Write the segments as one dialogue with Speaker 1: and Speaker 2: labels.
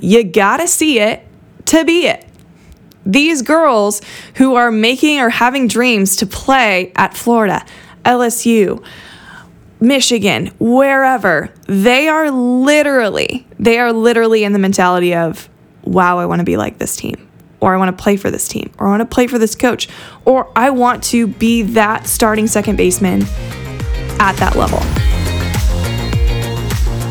Speaker 1: you gotta see it to be it. These girls who are making or having dreams to play at Florida, LSU, Michigan, wherever, they are literally, they are literally in the mentality of, wow, I want to be like this team, or I want to play for this team, or I want to play for this coach, or I want to be that starting second baseman at that level.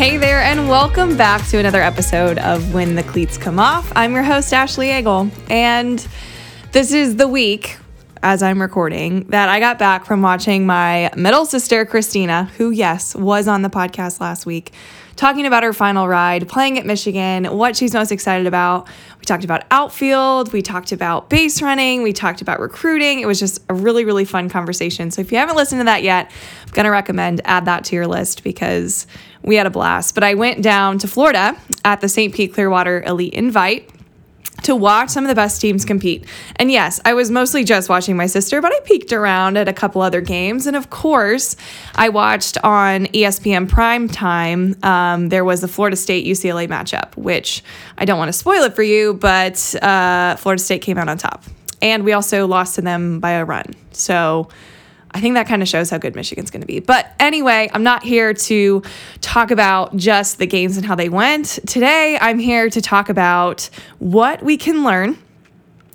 Speaker 1: Hey there, and welcome back to another episode of When the Cleats Come Off. I'm your host, Ashley Eagle, and this is the week, as I'm recording, that I got back from watching my middle sister, Christina, who, yes, was on the podcast last week, talking about her final ride, playing at Michigan, what she's most excited about. We talked about outfield, we talked about base running, we talked about recruiting. It was just a really, really fun conversation. So if you haven't listened to that yet, I'm going to recommend add that to your list because we had a blast. But I went down to Florida at the St. Pete Clearwater Elite Invite to watch some of the best teams compete. And yes, I was mostly just watching my sister, but I peeked around at a couple other games. And of course, I watched on ESPN Prime Time. Um, there was the Florida State UCLA matchup, which I don't want to spoil it for you, but uh, Florida State came out on top. And we also lost to them by a run. So I think that kind of shows how good Michigan's going to be. But anyway, I'm not here to talk about just the games and how they went. Today, I'm here to talk about what we can learn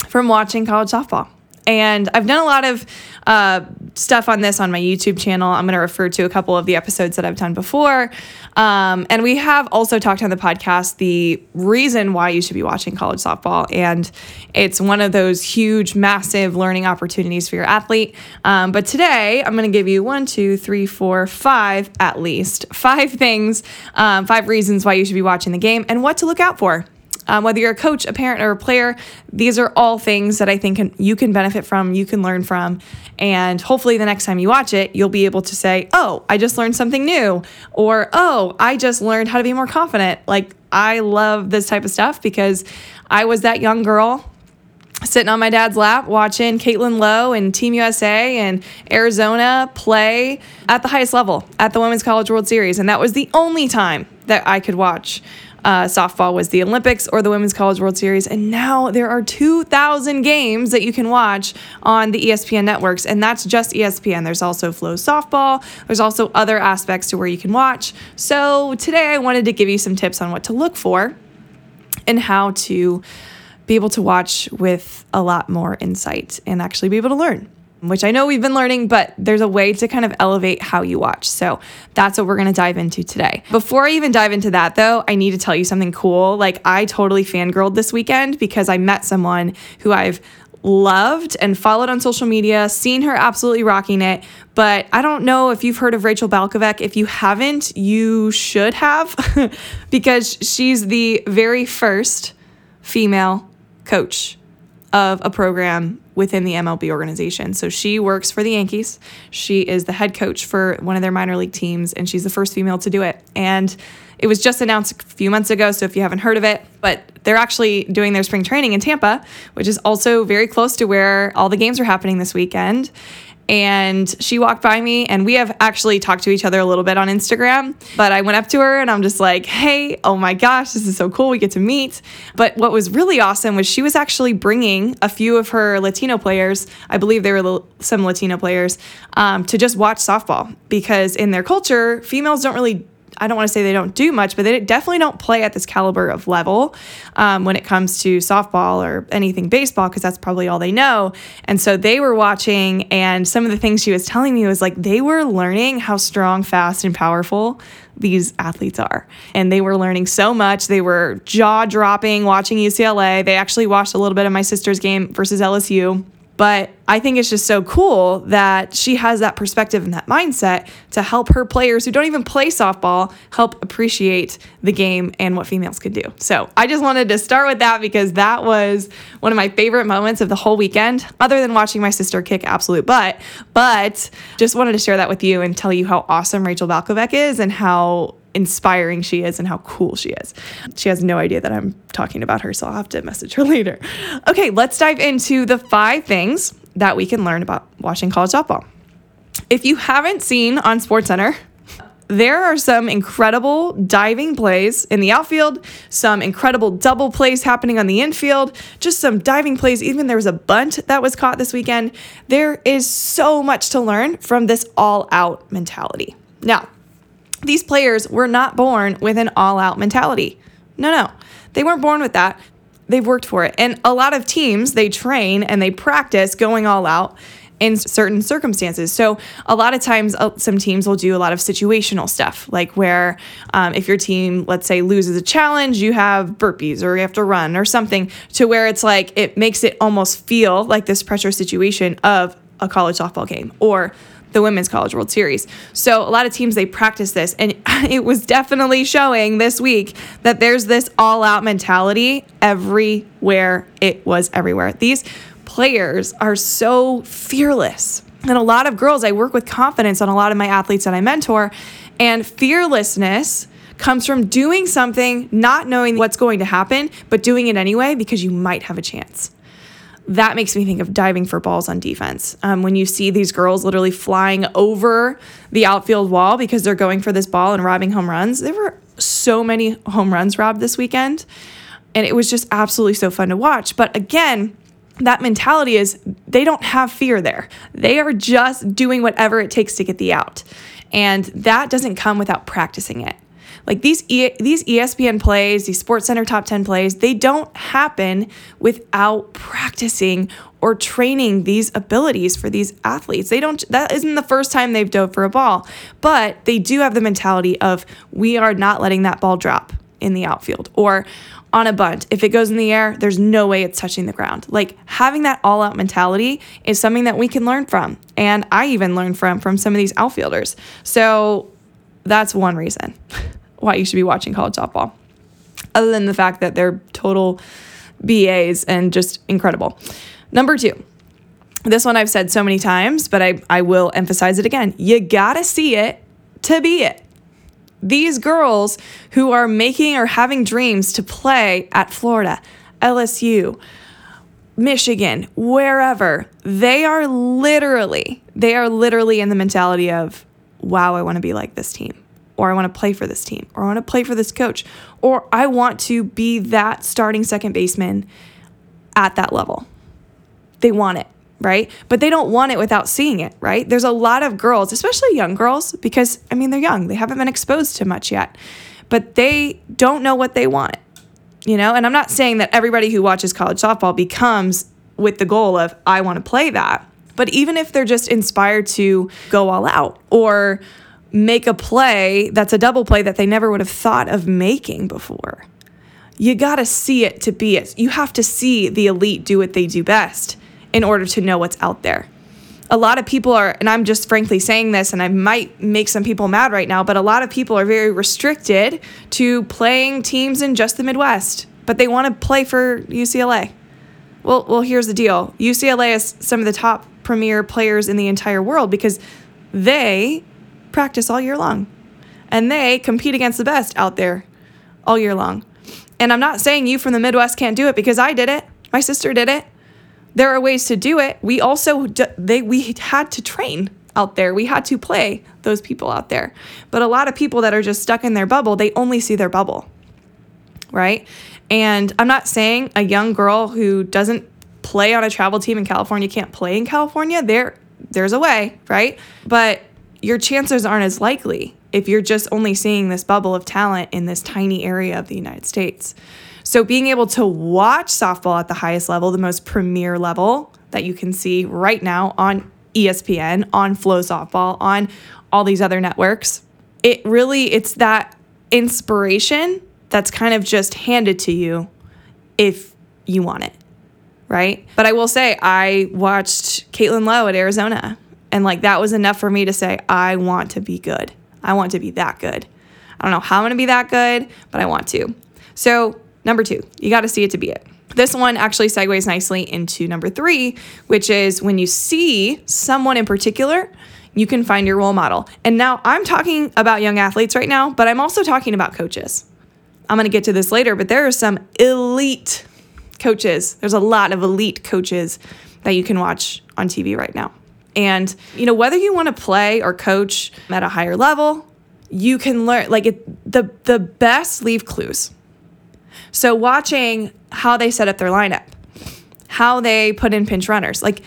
Speaker 1: from watching college softball. And I've done a lot of uh, stuff on this on my YouTube channel. I'm going to refer to a couple of the episodes that I've done before. Um, and we have also talked on the podcast the reason why you should be watching college softball. And it's one of those huge, massive learning opportunities for your athlete. Um, but today, I'm going to give you one, two, three, four, five at least, five things, um, five reasons why you should be watching the game and what to look out for. Um, whether you're a coach, a parent, or a player, these are all things that I think can, you can benefit from, you can learn from. And hopefully, the next time you watch it, you'll be able to say, Oh, I just learned something new. Or, Oh, I just learned how to be more confident. Like, I love this type of stuff because I was that young girl sitting on my dad's lap watching Caitlin Lowe and Team USA and Arizona play at the highest level at the Women's College World Series. And that was the only time that I could watch uh, softball was the Olympics or the Women's College World Series. And now there are 2,000 games that you can watch on the ESPN networks. And that's just ESPN. There's also FloSoftball. There's also other aspects to where you can watch. So today I wanted to give you some tips on what to look for and how to be able to watch with a lot more insight and actually be able to learn which I know we've been learning, but there's a way to kind of elevate how you watch. So that's what we're going to dive into today. Before I even dive into that, though, I need to tell you something cool. Like, I totally fangirled this weekend because I met someone who I've loved and followed on social media, seen her absolutely rocking it. But I don't know if you've heard of Rachel Balkovec. If you haven't, you should have because she's the very first female coach of a program within the MLB organization. So she works for the Yankees. She is the head coach for one of their minor league teams, and she's the first female to do it. And it was just announced a few months ago, so if you haven't heard of it, but they're actually doing their spring training in Tampa, which is also very close to where all the games are happening this weekend and she walked by me and we have actually talked to each other a little bit on Instagram. But I went up to her and I'm just like hey oh my gosh this is so cool. We get to meet. But what was really awesome was she was actually bringing a few of her Latino players I believe there were some Latino players um, to just watch softball because in their culture females don't really I don't want to say they don't do much, but they definitely don't play at this caliber of level um, when it comes to softball or anything baseball, because that's probably all they know. And so they were watching, and some of the things she was telling me was like they were learning how strong, fast, and powerful these athletes are. And they were learning so much. They were jaw dropping watching UCLA. They actually watched a little bit of my sister's game versus LSU. But I think it's just so cool that she has that perspective and that mindset to help her players who don't even play softball help appreciate the game and what females could do. So I just wanted to start with that because that was one of my favorite moments of the whole weekend, other than watching my sister kick absolute butt. But just wanted to share that with you and tell you how awesome Rachel Balkovec is and how inspiring she is and how cool she is. She has no idea that I'm talking about her, so I'll have to message her later. Okay, let's dive into the five things that we can learn about watching college softball. If you haven't seen on SportsCenter, there are some incredible diving plays in the outfield, some incredible double plays happening on the infield, just some diving plays. Even there was a bunt that was caught this weekend. There is so much to learn from this all out mentality. Now, these players were not born with an all out mentality. No, no, they weren't born with that. They've worked for it. And a lot of teams, they train and they practice going all out in certain circumstances. So, a lot of times, uh, some teams will do a lot of situational stuff, like where um, if your team, let's say, loses a challenge, you have burpees or you have to run or something to where it's like it makes it almost feel like this pressure situation of a college softball game or the Women's College World Series. So a lot of teams they practice this and it was definitely showing this week that there's this all-out mentality everywhere. It was everywhere. These players are so fearless. And a lot of girls I work with confidence on a lot of my athletes that I mentor and fearlessness comes from doing something, not knowing what's going to happen, but doing it anyway because you might have a chance that makes me think of diving for balls on defense. Um, when you see these girls literally flying over the outfield wall because they're going for this ball and robbing home runs, there were so many home runs robbed this weekend. And it was just absolutely so fun to watch. But again, that mentality is they don't have fear there. They are just doing whatever it takes to get the out. And that doesn't come without practicing it. Like these e- these ESPN plays, these Sports Center top 10 plays, they don't happen without practicing or training these abilities for these athletes. They don't that isn't the first time they've dove for a ball, but they do have the mentality of we are not letting that ball drop in the outfield or on a bunt. If it goes in the air, there's no way it's touching the ground. Like having that all out mentality is something that we can learn from. And I even learned from from some of these outfielders. So that's one reason. why you should be watching college softball, other than the fact that they're total BAs and just incredible. Number two, this one I've said so many times, but I, I will emphasize it again. You gotta see it to be it. These girls who are making or having dreams to play at Florida, LSU, Michigan, wherever, they are literally, they are literally in the mentality of, wow, I wanna be like this team or I want to play for this team, or I want to play for this coach, or I want to be that starting second baseman at that level. They want it, right? But they don't want it without seeing it, right? There's a lot of girls, especially young girls, because I mean, they're young, they haven't been exposed to much yet, but they don't know what they want, you know? And I'm not saying that everybody who watches college softball becomes with the goal of, I want to play that. But even if they're just inspired to go all out or make a play that's a double play that they never would have thought of making before. You got to see it to be it. You have to see the elite do what they do best in order to know what's out there. A lot of people are, and I'm just frankly saying this, and I might make some people mad right now, but a lot of people are very restricted to playing teams in just the Midwest, but they want to play for UCLA. Well, well, here's the deal UCLA is some of the top premier players in the entire world because they practice all year long. And they compete against the best out there all year long. And I'm not saying you from the Midwest can't do it because I did it. My sister did it. There are ways to do it. We also they we had to train out there. We had to play those people out there. But a lot of people that are just stuck in their bubble, they only see their bubble. Right? And I'm not saying a young girl who doesn't play on a travel team in California can't play in California. There there's a way, right? But your chances aren't as likely if you're just only seeing this bubble of talent in this tiny area of the United States. So being able to watch softball at the highest level, the most premier level that you can see right now on ESPN, on FloSoftball, on all these other networks, it really it's that inspiration that's kind of just handed to you if you want it, right? But I will say I watched Caitlin Lowe at Arizona and like that was enough for me to say, I want to be good. I want to be that good. I don't know how I'm going to be that good, but I want to. So, number two, you got to see it to be it. This one actually segues nicely into number three, which is when you see someone in particular, you can find your role model. And now I'm talking about young athletes right now, but I'm also talking about coaches. I'm going to get to this later, but there are some elite coaches. There's a lot of elite coaches that you can watch on TV right now. And, you know, whether you want to play or coach at a higher level, you can learn like it, the the best leave clues. So watching how they set up their lineup, how they put in pinch runners, like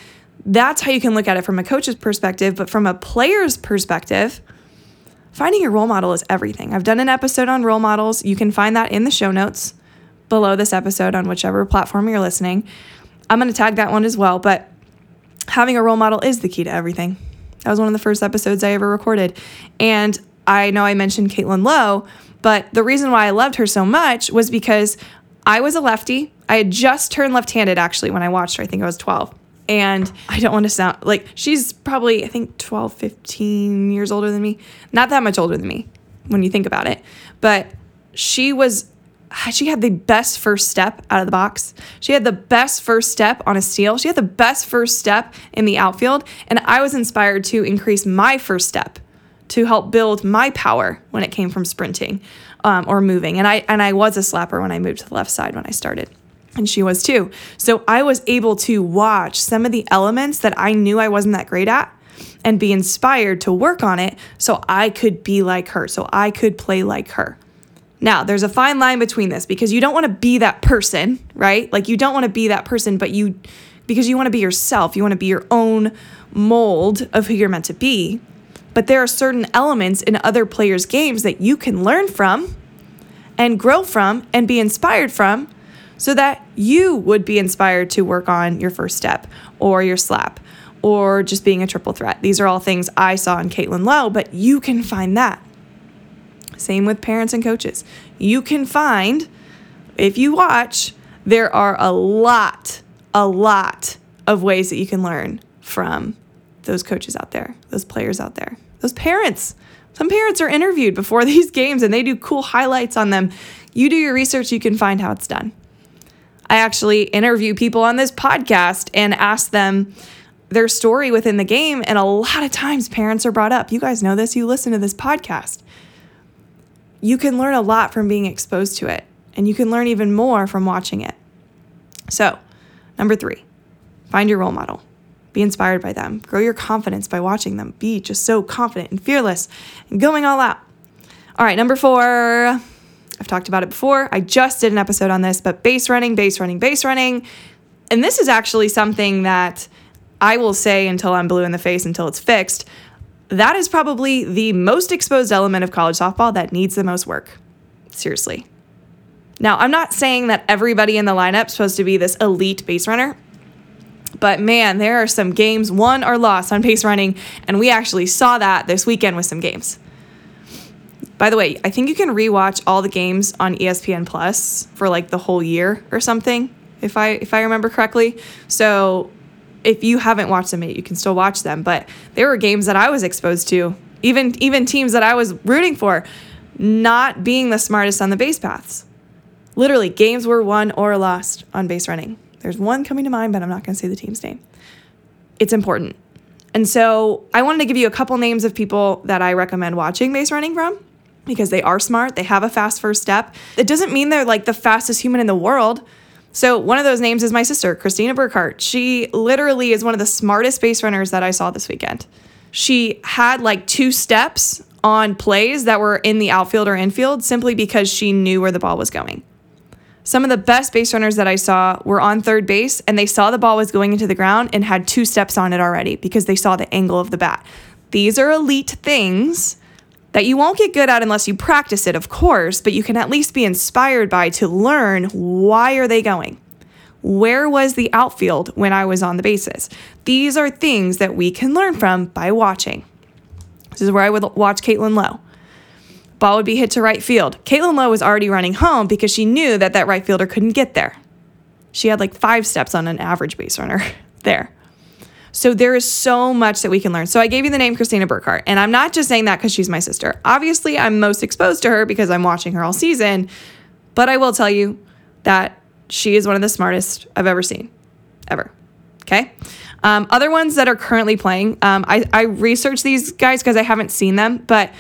Speaker 1: that's how you can look at it from a coach's perspective, but from a player's perspective, finding your role model is everything. I've done an episode on role models. You can find that in the show notes below this episode on whichever platform you're listening. I'm going to tag that one as well, but having a role model is the key to everything. That was one of the first episodes I ever recorded. And I know I mentioned Caitlin Lowe, but the reason why I loved her so much was because I was a lefty. I had just turned left handed actually when I watched her. I think I was 12. And I don't want to sound like she's probably, I think, 12, 15 years older than me. Not that much older than me when you think about it. But she was she had the best first step out of the box. She had the best first step on a steal. She had the best first step in the outfield. And I was inspired to increase my first step to help build my power when it came from sprinting um, or moving. And I and I was a slapper when I moved to the left side when I started. And she was too. So I was able to watch some of the elements that I knew I wasn't that great at and be inspired to work on it so I could be like her, so I could play like her. Now, there's a fine line between this because you don't want to be that person, right? Like you don't want to be that person, but you because you want to be yourself. You want to be your own mold of who you're meant to be. But there are certain elements in other players' games that you can learn from and grow from and be inspired from so that you would be inspired to work on your first step or your slap or just being a triple threat. These are all things I saw in Caitlin Lowe, but you can find that. Same with parents and coaches. You can find, if you watch, there are a lot, a lot of ways that you can learn from those coaches out there, those players out there, those parents. Some parents are interviewed before these games and they do cool highlights on them. You do your research, you can find how it's done. I actually interview people on this podcast and ask them their story within the game. And a lot of times, parents are brought up. You guys know this, you listen to this podcast you can learn a lot from being exposed to it, and you can learn even more from watching it. So, number three, find your role model. Be inspired by them. Grow your confidence by watching them. Be just so confident and fearless and going all out. All right, number four, I've talked about it before. I just did an episode on this, but base running, base running, base running. And this is actually something that I will say until I'm blue in the face, until it's fixed that is probably the most exposed element of college softball that needs the most work. Seriously. Now, I'm not saying that everybody in the lineup is supposed to be this elite base runner, but man, there are some games won or lost on base running, and we actually saw that this weekend with some games. By the way, I think you can rewatch all the games on ESPN Plus for like the whole year or something, if I if I remember correctly. So if you haven't watched them yet, you can still watch them. But there were games that I was exposed to, even even teams that I was rooting for, not being the smartest on the base paths. Literally, games were won or lost on base running. There's one coming to mind, but I'm not going to say the team's name. It's important. And so I wanted to give you a couple names of people that I recommend watching base running from because they are smart. They have a fast first step. It doesn't mean they're like the fastest human in the world, so one of those names is my sister, Christina Burkhart. She literally is one of the smartest base runners that I saw this weekend. She had like two steps on plays that were in the outfield or infield simply because she knew where the ball was going. Some of the best base runners that I saw were on third base and they saw the ball was going into the ground and had two steps on it already because they saw the angle of the bat. These are elite things that you won't get good at unless you practice it, of course, but you can at least be inspired by to learn why are they going? Where was the outfield when I was on the bases? These are things that we can learn from by watching. This is where I would watch Caitlin Lowe. Ball would be hit to right field. Caitlin Lowe was already running home because she knew that that right fielder couldn't get there. She had like five steps on an average base runner there. So there is so much that we can learn. So I gave you the name Christina Burkhart, and I'm not just saying that because she's my sister. Obviously, I'm most exposed to her because I'm watching her all season, but I will tell you that she is one of the smartest I've ever seen, ever. Okay. Um, other ones that are currently playing, um, I, I researched these guys because I haven't seen them, but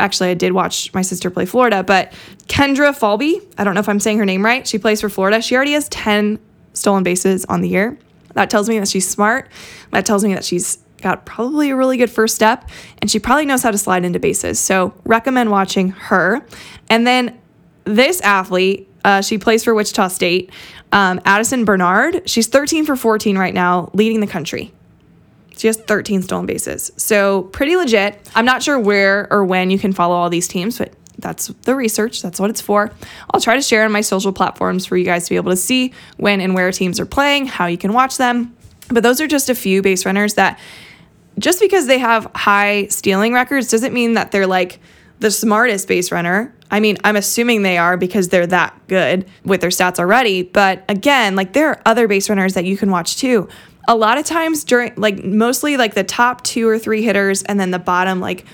Speaker 1: actually, I did watch my sister play Florida. But Kendra Falby, I don't know if I'm saying her name right. She plays for Florida. She already has 10 stolen bases on the year. That tells me that she's smart. That tells me that she's got probably a really good first step and she probably knows how to slide into bases. So, recommend watching her. And then this athlete, uh, she plays for Wichita State, um, Addison Bernard. She's 13 for 14 right now, leading the country. She has 13 stolen bases. So, pretty legit. I'm not sure where or when you can follow all these teams, but that's the research. That's what it's for. I'll try to share on my social platforms for you guys to be able to see when and where teams are playing, how you can watch them. But those are just a few base runners that just because they have high stealing records doesn't mean that they're like the smartest base runner. I mean, I'm assuming they are because they're that good with their stats already. But again, like there are other base runners that you can watch too. A lot of times during like mostly like the top two or three hitters and then the bottom like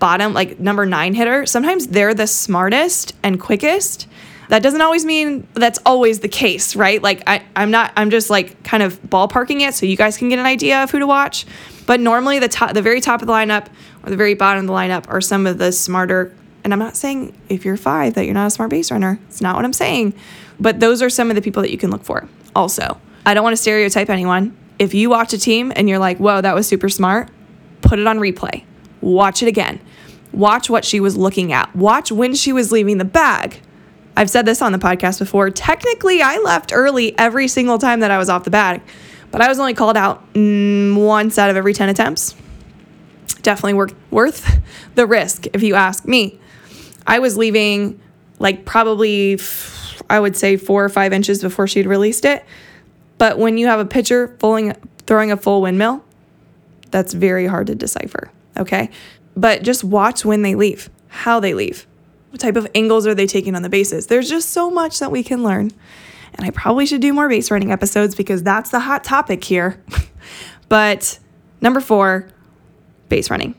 Speaker 1: bottom, like number nine hitter, sometimes they're the smartest and quickest. That doesn't always mean that's always the case, right? Like I, I'm not, I'm just like kind of ballparking it so you guys can get an idea of who to watch. But normally the top, the very top of the lineup or the very bottom of the lineup are some of the smarter. And I'm not saying if you're five that you're not a smart base runner. It's not what I'm saying. But those are some of the people that you can look for. Also, I don't want to stereotype anyone. If you watch a team and you're like, whoa, that was super smart, put it on replay. Watch it again Watch what she was looking at. Watch when she was leaving the bag. I've said this on the podcast before. Technically, I left early every single time that I was off the bag, but I was only called out mm, once out of every 10 attempts. Definitely worth, worth the risk, if you ask me. I was leaving like probably, I would say, four or five inches before she'd released it. But when you have a pitcher throwing a full windmill, that's very hard to decipher. Okay. But just watch when they leave, how they leave. What type of angles are they taking on the bases? There's just so much that we can learn. And I probably should do more base running episodes because that's the hot topic here. but number four, base running.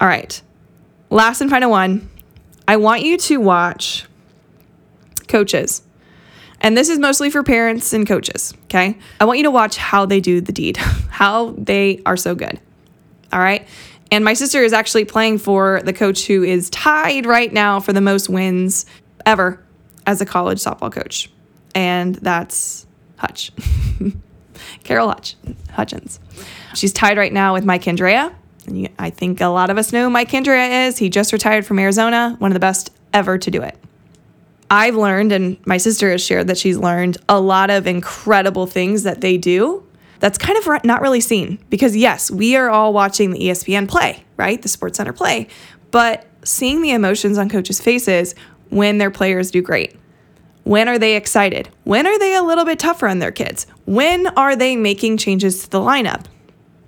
Speaker 1: All right. Last and final one. I want you to watch coaches. And this is mostly for parents and coaches, okay? I want you to watch how they do the deed, how they are so good. All right. And my sister is actually playing for the coach who is tied right now for the most wins ever as a college softball coach. And that's Hutch. Carol Hutch, Hutchins. She's tied right now with Mike Candrea. And I think a lot of us know Mike Candrea is. He just retired from Arizona, one of the best ever to do it. I've learned, and my sister has shared that she's learned a lot of incredible things that they do that's kind of not really seen because, yes, we are all watching the ESPN play, right? The Sports Center play, but seeing the emotions on coaches' faces when their players do great. When are they excited? When are they a little bit tougher on their kids? When are they making changes to the lineup?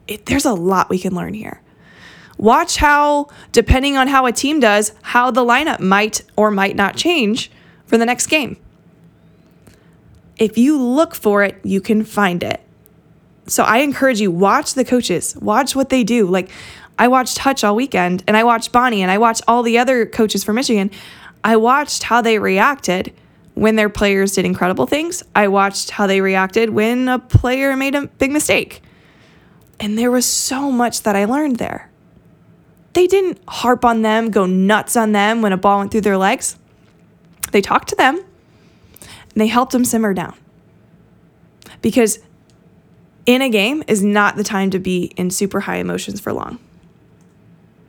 Speaker 1: It, there's a lot we can learn here. Watch how, depending on how a team does, how the lineup might or might not change for the next game. If you look for it, you can find it. So I encourage you watch the coaches, watch what they do. Like I watched Hutch all weekend and I watched Bonnie and I watched all the other coaches for Michigan. I watched how they reacted when their players did incredible things. I watched how they reacted when a player made a big mistake. And there was so much that I learned there. They didn't harp on them, go nuts on them when a ball went through their legs. They talked to them and they helped them simmer down. Because in a game is not the time to be in super high emotions for long.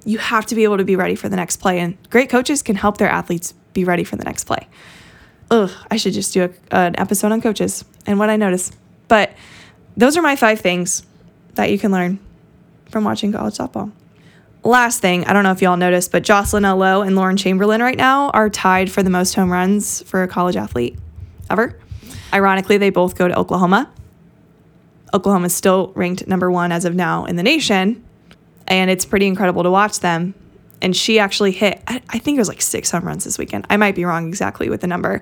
Speaker 1: You have to be able to be ready for the next play, and great coaches can help their athletes be ready for the next play. Ugh, I should just do a, an episode on coaches and what I notice. But those are my five things that you can learn from watching college softball. last thing, I don't know if y'all noticed, but Jocelyn Alo and Lauren Chamberlain right now are tied for the most home runs for a college athlete ever. Ironically, they both go to Oklahoma. Oklahoma is still ranked number one as of now in the nation, and it's pretty incredible to watch them. And she actually hit, I think it was like six home runs this weekend. I might be wrong exactly with the number,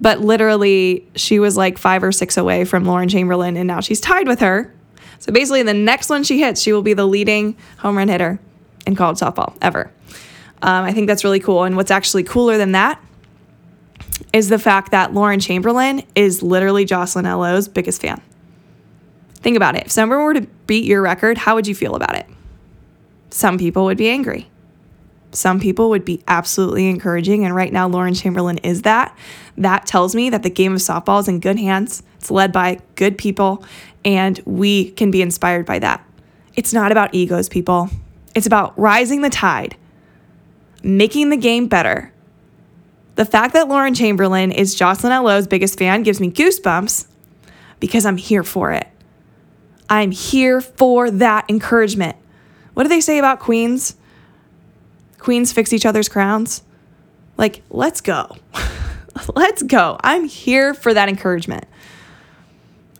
Speaker 1: but literally, she was like five or six away from Lauren Chamberlain, and now she's tied with her. So basically, the next one she hits, she will be the leading home run hitter in college softball ever. Um, I think that's really cool. And what's actually cooler than that is the fact that Lauren Chamberlain is literally Jocelyn Alo's biggest fan. Think about it. If someone were to beat your record, how would you feel about it? Some people would be angry. Some people would be absolutely encouraging. And right now, Lauren Chamberlain is that. That tells me that the game of softball is in good hands. It's led by good people, and we can be inspired by that. It's not about egos, people. It's about rising the tide, making the game better. The fact that Lauren Chamberlain is Jocelyn Alo's biggest fan gives me goosebumps because I'm here for it. I'm here for that encouragement. What do they say about queens? Queens fix each other's crowns. Like, let's go. let's go. I'm here for that encouragement.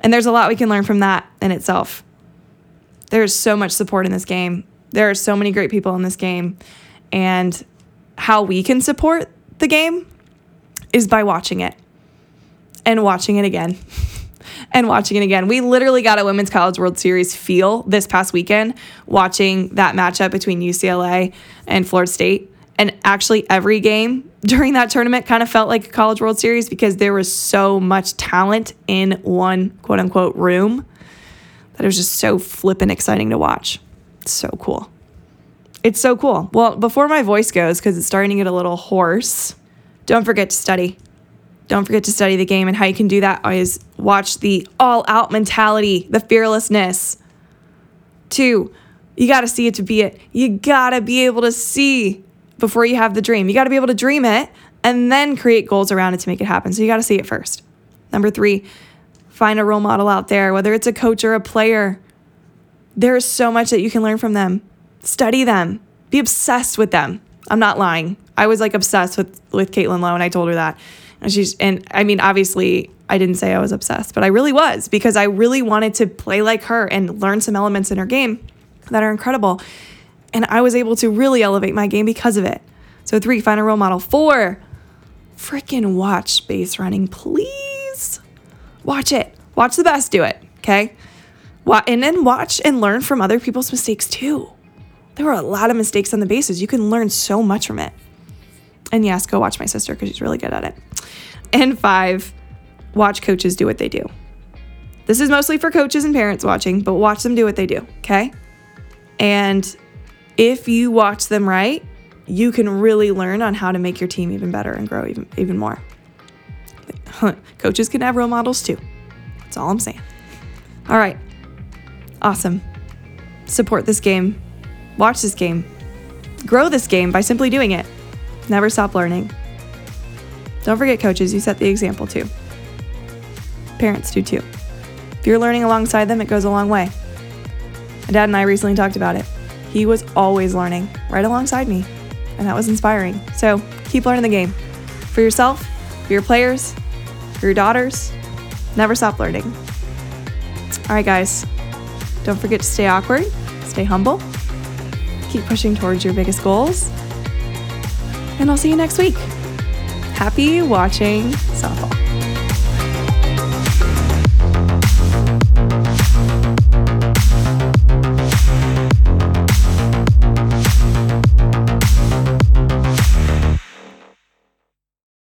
Speaker 1: And there's a lot we can learn from that in itself. There's so much support in this game. There are so many great people in this game. And how we can support the game is by watching it and watching it again. and watching it again. We literally got a Women's College World Series feel this past weekend watching that matchup between UCLA and Florida State. And actually, every game during that tournament kind of felt like a College World Series because there was so much talent in one quote unquote room that it was just so flippin' exciting to watch. It's so cool. It's so cool. Well, before my voice goes, because it's starting to get a little hoarse, don't forget to study. Don't forget to study the game. And how you can do that is watch the all out mentality, the fearlessness. Two, you got to see it to be it. You got to be able to see before you have the dream. You got to be able to dream it and then create goals around it to make it happen. So you got to see it first. Number three, find a role model out there, whether it's a coach or a player. There is so much that you can learn from them. Study them, be obsessed with them. I'm not lying. I was like obsessed with with Caitlin Lowe, and I told her that. And she's, and I mean, obviously, I didn't say I was obsessed, but I really was because I really wanted to play like her and learn some elements in her game that are incredible. And I was able to really elevate my game because of it. So, three, find a role model. Four, freaking watch base running, please. Watch it. Watch the best do it, okay? And then watch and learn from other people's mistakes too. There were a lot of mistakes on the bases. You can learn so much from it. And yes, go watch my sister because she's really good at it. And five, watch coaches do what they do. This is mostly for coaches and parents watching, but watch them do what they do, okay? And if you watch them right, you can really learn on how to make your team even better and grow even, even more. Coaches can have role models too. That's all I'm saying. All right. Awesome. Support this game. Watch this game. Grow this game by simply doing it. Never stop learning. Don't forget, coaches, you set the example too. Parents do too. If you're learning alongside them, it goes a long way. My dad and I recently talked about it. He was always learning right alongside me, and that was inspiring. So keep learning the game for yourself, for your players, for your daughters. Never stop learning. All right, guys, don't forget to stay awkward, stay humble, keep pushing towards your biggest goals, and I'll see you next week. Happy watching.